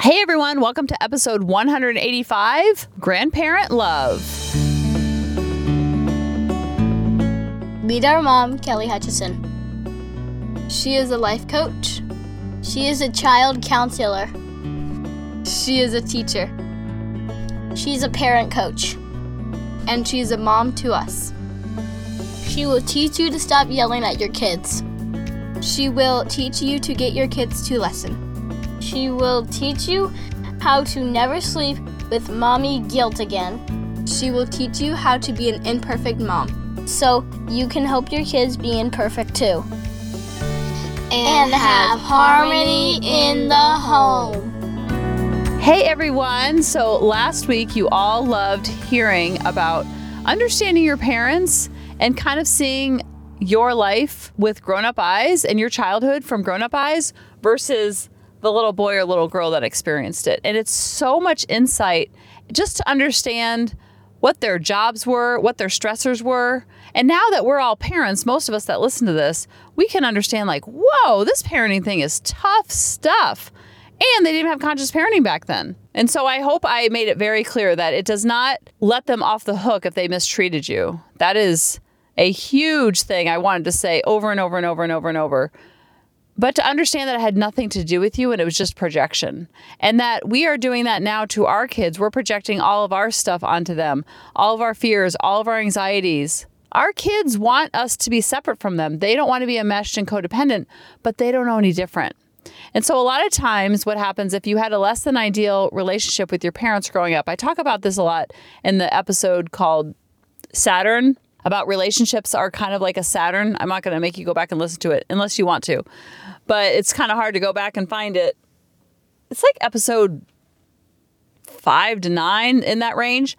Hey everyone, welcome to episode 185 Grandparent Love. Meet our mom, Kelly Hutchinson. She is a life coach. She is a child counselor. She is a teacher. She's a parent coach. And she's a mom to us. She will teach you to stop yelling at your kids. She will teach you to get your kids to listen. She will teach you how to never sleep with mommy guilt again. She will teach you how to be an imperfect mom so you can help your kids be imperfect too. And have harmony in the home. Hey everyone. So last week you all loved hearing about understanding your parents and kind of seeing your life with grown up eyes and your childhood from grown up eyes versus the little boy or little girl that experienced it. And it's so much insight just to understand what their jobs were, what their stressors were. And now that we're all parents, most of us that listen to this, we can understand like, whoa, this parenting thing is tough stuff. And they didn't have conscious parenting back then. And so I hope I made it very clear that it does not let them off the hook if they mistreated you. That is a huge thing I wanted to say over and over and over and over and over but to understand that it had nothing to do with you and it was just projection. And that we are doing that now to our kids. We're projecting all of our stuff onto them, all of our fears, all of our anxieties. Our kids want us to be separate from them. They don't want to be enmeshed and codependent, but they don't know any different. And so, a lot of times, what happens if you had a less than ideal relationship with your parents growing up? I talk about this a lot in the episode called Saturn about relationships are kind of like a Saturn. I'm not going to make you go back and listen to it unless you want to but it's kind of hard to go back and find it. It's like episode five to nine in that range.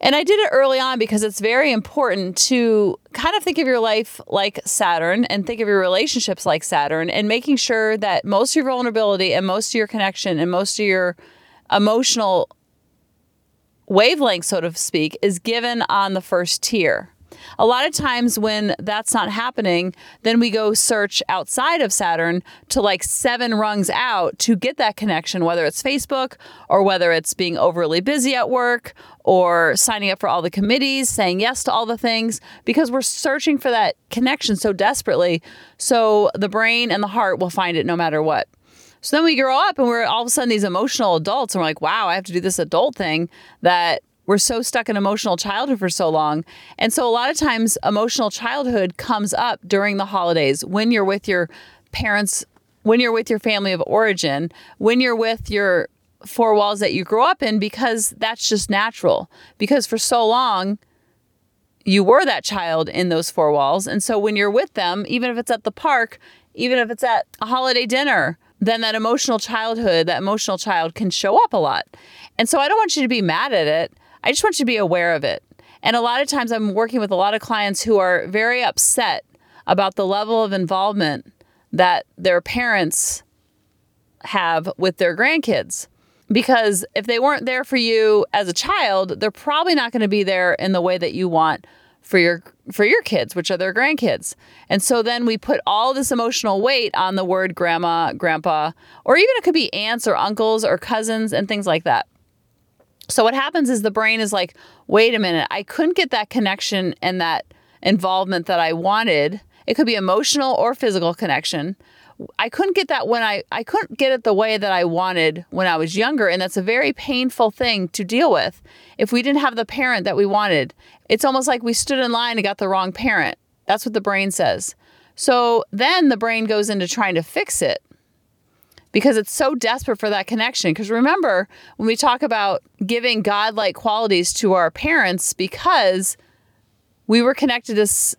And I did it early on because it's very important to kind of think of your life like Saturn and think of your relationships like Saturn and making sure that most of your vulnerability and most of your connection and most of your emotional wavelength, so to speak, is given on the first tier. A lot of times when that's not happening, then we go search outside of Saturn to like seven rungs out to get that connection, whether it's Facebook or whether it's being overly busy at work or signing up for all the committees, saying yes to all the things, because we're searching for that connection so desperately. So the brain and the heart will find it no matter what. So then we grow up and we're all of a sudden these emotional adults and we're like, wow, I have to do this adult thing that we're so stuck in emotional childhood for so long. And so a lot of times emotional childhood comes up during the holidays when you're with your parents, when you're with your family of origin, when you're with your four walls that you grew up in because that's just natural. Because for so long you were that child in those four walls. And so when you're with them, even if it's at the park, even if it's at a holiday dinner, then that emotional childhood, that emotional child can show up a lot. And so I don't want you to be mad at it. I just want you to be aware of it. And a lot of times I'm working with a lot of clients who are very upset about the level of involvement that their parents have with their grandkids. Because if they weren't there for you as a child, they're probably not going to be there in the way that you want for your for your kids, which are their grandkids. And so then we put all this emotional weight on the word grandma, grandpa, or even it could be aunts or uncles or cousins and things like that. So what happens is the brain is like, wait a minute, I couldn't get that connection and that involvement that I wanted. It could be emotional or physical connection. I couldn't get that when I I couldn't get it the way that I wanted when I was younger and that's a very painful thing to deal with. If we didn't have the parent that we wanted, it's almost like we stood in line and got the wrong parent. That's what the brain says. So then the brain goes into trying to fix it because it's so desperate for that connection. Because remember, when we talk about giving godlike qualities to our parents, because we were connected to,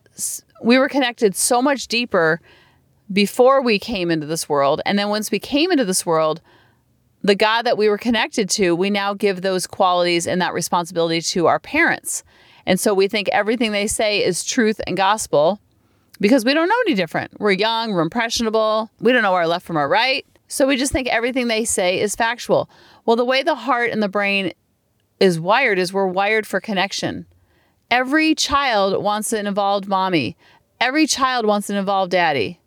we were connected so much deeper before we came into this world, and then once we came into this world, the God that we were connected to, we now give those qualities and that responsibility to our parents. And so we think everything they say is truth and gospel because we don't know any different. We're young, we're impressionable, we don't know our left from our right. So we just think everything they say is factual. Well, the way the heart and the brain is wired is we're wired for connection. Every child wants an involved mommy. Every child wants an involved daddy.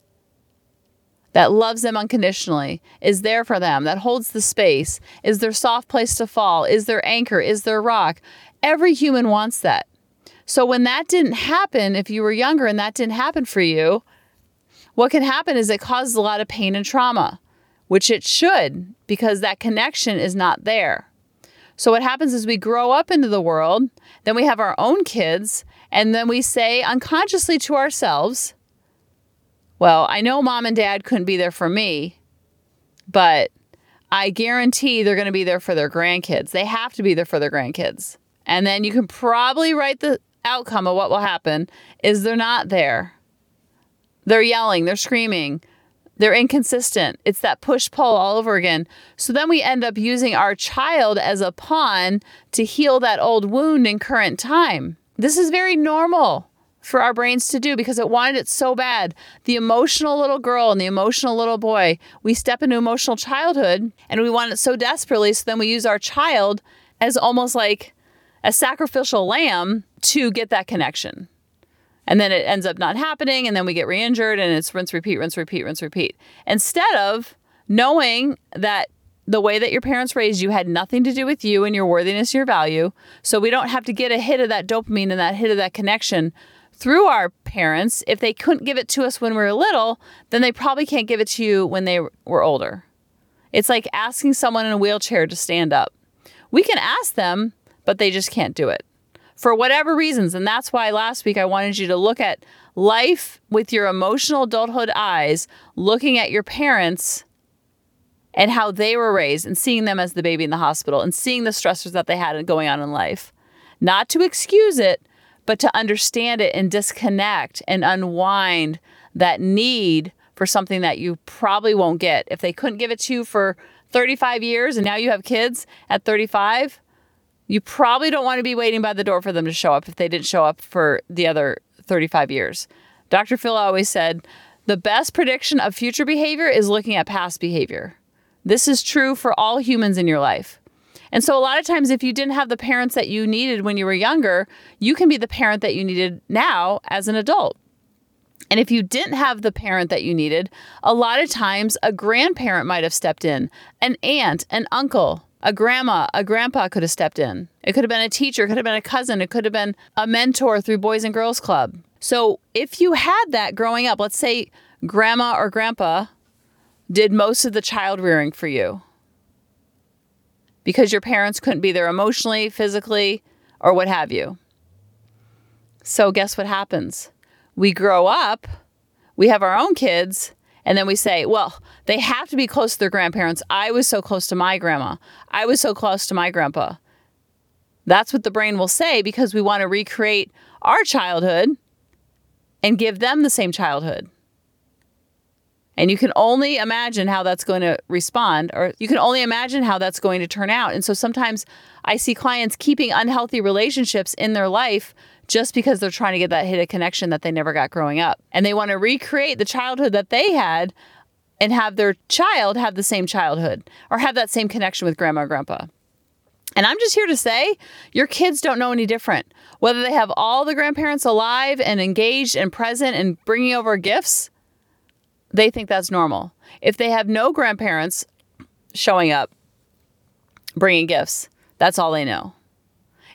that loves them unconditionally, is there for them, that holds the space, is their soft place to fall, is their anchor, is their rock. Every human wants that. So when that didn't happen, if you were younger and that didn't happen for you, what can happen is it causes a lot of pain and trauma, which it should because that connection is not there. So what happens is we grow up into the world, then we have our own kids, and then we say unconsciously to ourselves, well, I know mom and dad couldn't be there for me, but I guarantee they're going to be there for their grandkids. They have to be there for their grandkids. And then you can probably write the outcome of what will happen is they're not there. They're yelling, they're screaming, they're inconsistent. It's that push pull all over again. So then we end up using our child as a pawn to heal that old wound in current time. This is very normal for our brains to do because it wanted it so bad. The emotional little girl and the emotional little boy, we step into emotional childhood and we want it so desperately. So then we use our child as almost like a sacrificial lamb to get that connection. And then it ends up not happening, and then we get re injured, and it's rinse, repeat, rinse, repeat, rinse, repeat. Instead of knowing that the way that your parents raised you had nothing to do with you and your worthiness, your value. So we don't have to get a hit of that dopamine and that hit of that connection through our parents. If they couldn't give it to us when we were little, then they probably can't give it to you when they were older. It's like asking someone in a wheelchair to stand up. We can ask them, but they just can't do it for whatever reasons. And that's why last week I wanted you to look at life with your emotional adulthood eyes, looking at your parents and how they were raised and seeing them as the baby in the hospital and seeing the stressors that they had going on in life. Not to excuse it, but to understand it and disconnect and unwind that need for something that you probably won't get. If they couldn't give it to you for 35 years and now you have kids at 35, you probably don't want to be waiting by the door for them to show up if they didn't show up for the other 35 years. Dr. Phil always said the best prediction of future behavior is looking at past behavior. This is true for all humans in your life. And so, a lot of times, if you didn't have the parents that you needed when you were younger, you can be the parent that you needed now as an adult. And if you didn't have the parent that you needed, a lot of times a grandparent might have stepped in, an aunt, an uncle, a grandma, a grandpa could have stepped in. It could have been a teacher, it could have been a cousin, it could have been a mentor through Boys and Girls Club. So if you had that growing up, let's say grandma or grandpa did most of the child rearing for you because your parents couldn't be there emotionally, physically, or what have you. So guess what happens? We grow up, we have our own kids, and then we say, well, they have to be close to their grandparents. I was so close to my grandma. I was so close to my grandpa. That's what the brain will say because we want to recreate our childhood and give them the same childhood. And you can only imagine how that's going to respond, or you can only imagine how that's going to turn out. And so sometimes I see clients keeping unhealthy relationships in their life just because they're trying to get that hit of connection that they never got growing up. And they want to recreate the childhood that they had and have their child have the same childhood or have that same connection with grandma or grandpa. And I'm just here to say your kids don't know any different. Whether they have all the grandparents alive and engaged and present and bringing over gifts, they think that's normal. If they have no grandparents showing up, bringing gifts, that's all they know.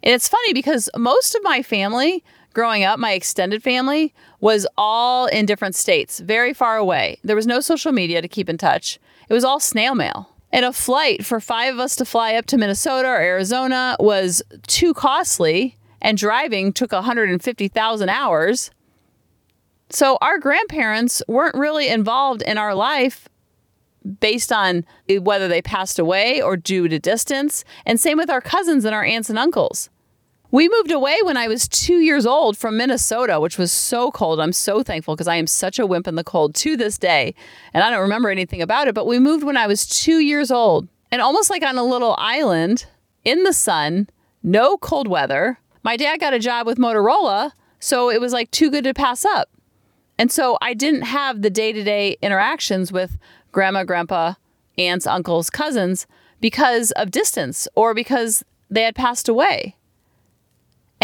And it's funny because most of my family growing up, my extended family was all in different states, very far away. There was no social media to keep in touch. It was all snail mail. And a flight for five of us to fly up to Minnesota or Arizona was too costly, and driving took 150,000 hours. So our grandparents weren't really involved in our life based on whether they passed away or due to distance. And same with our cousins and our aunts and uncles. We moved away when I was two years old from Minnesota, which was so cold. I'm so thankful because I am such a wimp in the cold to this day. And I don't remember anything about it, but we moved when I was two years old and almost like on a little island in the sun, no cold weather. My dad got a job with Motorola, so it was like too good to pass up. And so I didn't have the day to day interactions with grandma, grandpa, aunts, uncles, cousins because of distance or because they had passed away.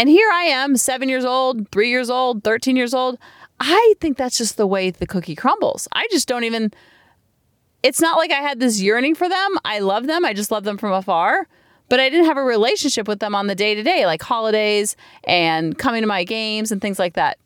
And here I am, seven years old, three years old, 13 years old. I think that's just the way the cookie crumbles. I just don't even it's not like I had this yearning for them. I love them. I just love them from afar. But I didn't have a relationship with them on the day to day, like holidays and coming to my games and things like that.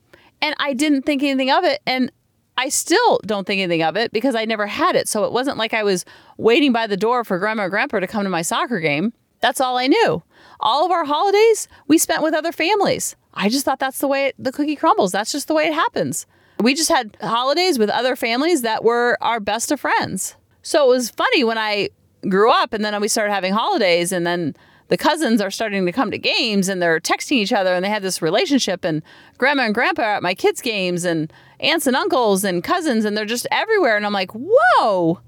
And I didn't think anything of it. And I still don't think anything of it because I never had it. So it wasn't like I was waiting by the door for grandma or grandpa to come to my soccer game. That's all I knew. All of our holidays we spent with other families. I just thought that's the way it, the cookie crumbles. That's just the way it happens. We just had holidays with other families that were our best of friends. So it was funny when I grew up and then we started having holidays and then the cousins are starting to come to games and they're texting each other and they have this relationship and grandma and grandpa are at my kids games and aunts and uncles and cousins and they're just everywhere and i'm like whoa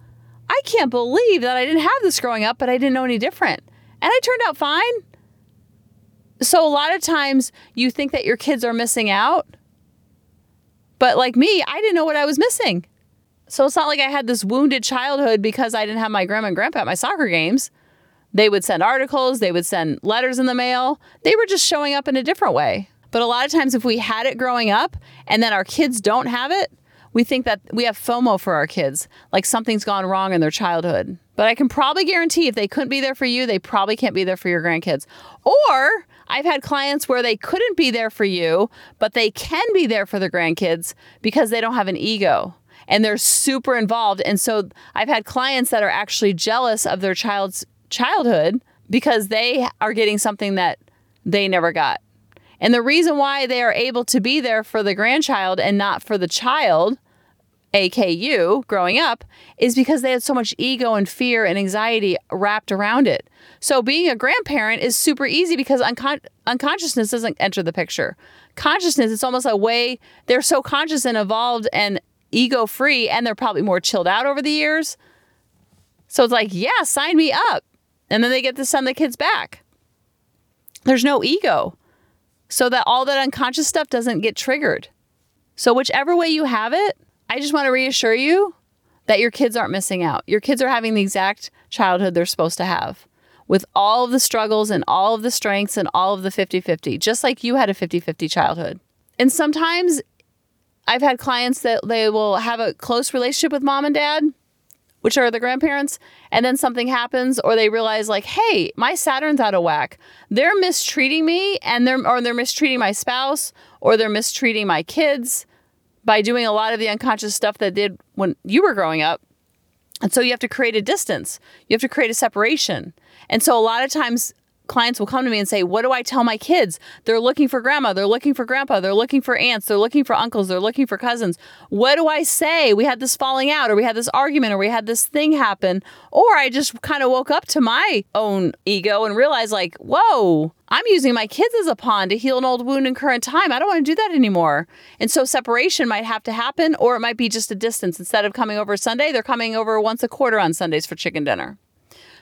i can't believe that i didn't have this growing up but i didn't know any different and i turned out fine so a lot of times you think that your kids are missing out but like me i didn't know what i was missing so it's not like i had this wounded childhood because i didn't have my grandma and grandpa at my soccer games they would send articles, they would send letters in the mail. They were just showing up in a different way. But a lot of times, if we had it growing up and then our kids don't have it, we think that we have FOMO for our kids, like something's gone wrong in their childhood. But I can probably guarantee if they couldn't be there for you, they probably can't be there for your grandkids. Or I've had clients where they couldn't be there for you, but they can be there for their grandkids because they don't have an ego and they're super involved. And so I've had clients that are actually jealous of their child's childhood because they are getting something that they never got. And the reason why they are able to be there for the grandchild and not for the child, AKU, growing up, is because they had so much ego and fear and anxiety wrapped around it. So being a grandparent is super easy because uncon- unconsciousness doesn't enter the picture. Consciousness, it's almost a way they're so conscious and evolved and ego free, and they're probably more chilled out over the years. So it's like, yeah, sign me up and then they get to send the kids back. There's no ego. So that all that unconscious stuff doesn't get triggered. So, whichever way you have it, I just want to reassure you that your kids aren't missing out. Your kids are having the exact childhood they're supposed to have with all of the struggles and all of the strengths and all of the 50 50, just like you had a 50 50 childhood. And sometimes I've had clients that they will have a close relationship with mom and dad which are the grandparents, and then something happens or they realize like, "Hey, my Saturn's out of whack. They're mistreating me and they're or they're mistreating my spouse or they're mistreating my kids by doing a lot of the unconscious stuff that did when you were growing up." And so you have to create a distance. You have to create a separation. And so a lot of times clients will come to me and say, What do I tell my kids? They're looking for grandma, they're looking for grandpa, they're looking for aunts, they're looking for uncles, they're looking for cousins. What do I say? We had this falling out, or we had this argument, or we had this thing happen. Or I just kind of woke up to my own ego and realized, like, whoa, I'm using my kids as a pawn to heal an old wound in current time. I don't want to do that anymore. And so separation might have to happen, or it might be just a distance. Instead of coming over Sunday, they're coming over once a quarter on Sundays for chicken dinner.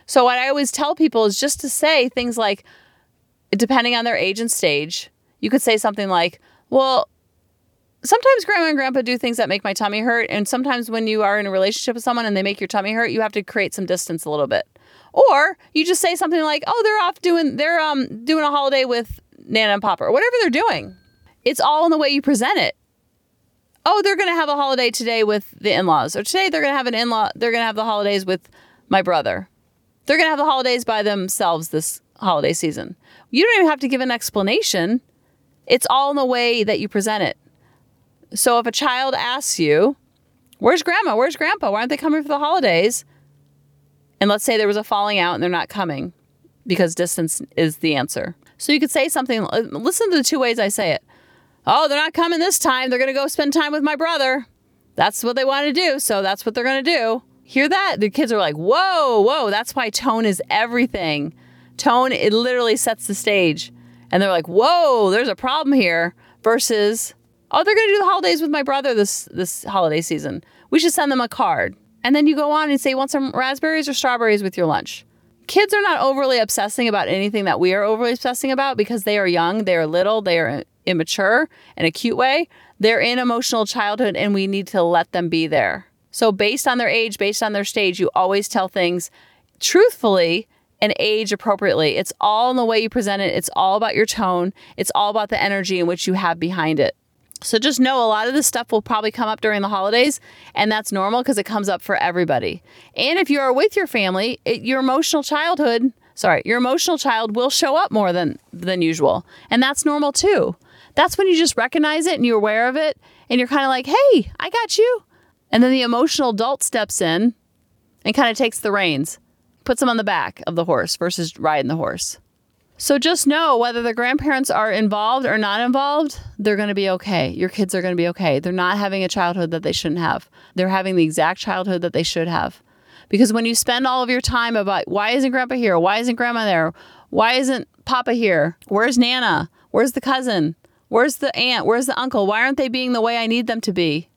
So, what I always tell people is just to say things like, depending on their age and stage, you could say something like, well, sometimes grandma and grandpa do things that make my tummy hurt. And sometimes when you are in a relationship with someone and they make your tummy hurt, you have to create some distance a little bit. Or you just say something like, oh, they're off doing, they're um doing a holiday with Nana and Papa or whatever they're doing. It's all in the way you present it. Oh, they're going to have a holiday today with the in laws, or today they're going to have an in law, they're going to have the holidays with my brother. They're going to have the holidays by themselves this holiday season. You don't even have to give an explanation. It's all in the way that you present it. So if a child asks you, Where's grandma? Where's grandpa? Why aren't they coming for the holidays? And let's say there was a falling out and they're not coming because distance is the answer. So you could say something, uh, listen to the two ways I say it. Oh, they're not coming this time. They're going to go spend time with my brother. That's what they want to do. So that's what they're going to do. Hear that? The kids are like, whoa, whoa. That's why tone is everything. Tone, it literally sets the stage. And they're like, whoa, there's a problem here. Versus, oh, they're going to do the holidays with my brother this, this holiday season. We should send them a card. And then you go on and say, want some raspberries or strawberries with your lunch? Kids are not overly obsessing about anything that we are overly obsessing about because they are young, they are little, they are immature in a cute way. They're in emotional childhood and we need to let them be there. So, based on their age, based on their stage, you always tell things truthfully and age appropriately. It's all in the way you present it, it's all about your tone, it's all about the energy in which you have behind it. So just know a lot of this stuff will probably come up during the holidays, and that's normal because it comes up for everybody. And if you are with your family, it, your emotional childhood, sorry, your emotional child will show up more than than usual, and that's normal too. That's when you just recognize it and you're aware of it, and you're kind of like, "Hey, I got you," and then the emotional adult steps in and kind of takes the reins, puts them on the back of the horse versus riding the horse. So just know whether the grandparents are involved or not involved, they're going to be okay. Your kids are going to be okay. They're not having a childhood that they shouldn't have. They're having the exact childhood that they should have. Because when you spend all of your time about why isn't grandpa here? Why isn't grandma there? Why isn't papa here? Where's Nana? Where's the cousin? Where's the aunt? Where's the uncle? Why aren't they being the way I need them to be?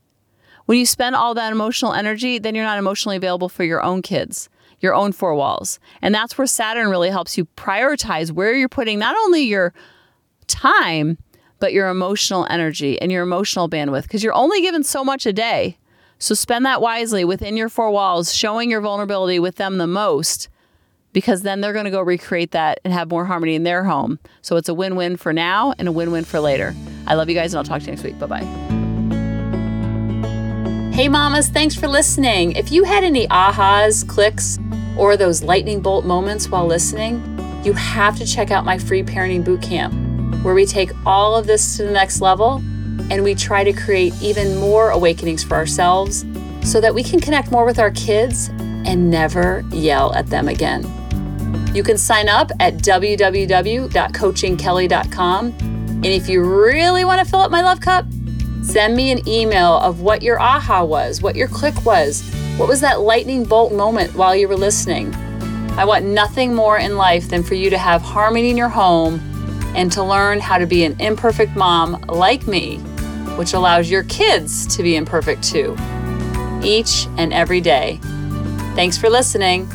When you spend all that emotional energy, then you're not emotionally available for your own kids your own four walls. And that's where Saturn really helps you prioritize where you're putting not only your time, but your emotional energy and your emotional bandwidth because you're only given so much a day. So spend that wisely within your four walls, showing your vulnerability with them the most because then they're going to go recreate that and have more harmony in their home. So it's a win win for now and a win win for later. I love you guys and I'll talk to you next week. Bye bye. Hey, mamas, thanks for listening. If you had any ahas, clicks, or those lightning bolt moments while listening, you have to check out my free parenting bootcamp, where we take all of this to the next level and we try to create even more awakenings for ourselves so that we can connect more with our kids and never yell at them again. You can sign up at www.coachingkelly.com. And if you really want to fill up my love cup, Send me an email of what your aha was, what your click was, what was that lightning bolt moment while you were listening. I want nothing more in life than for you to have harmony in your home and to learn how to be an imperfect mom like me, which allows your kids to be imperfect too, each and every day. Thanks for listening.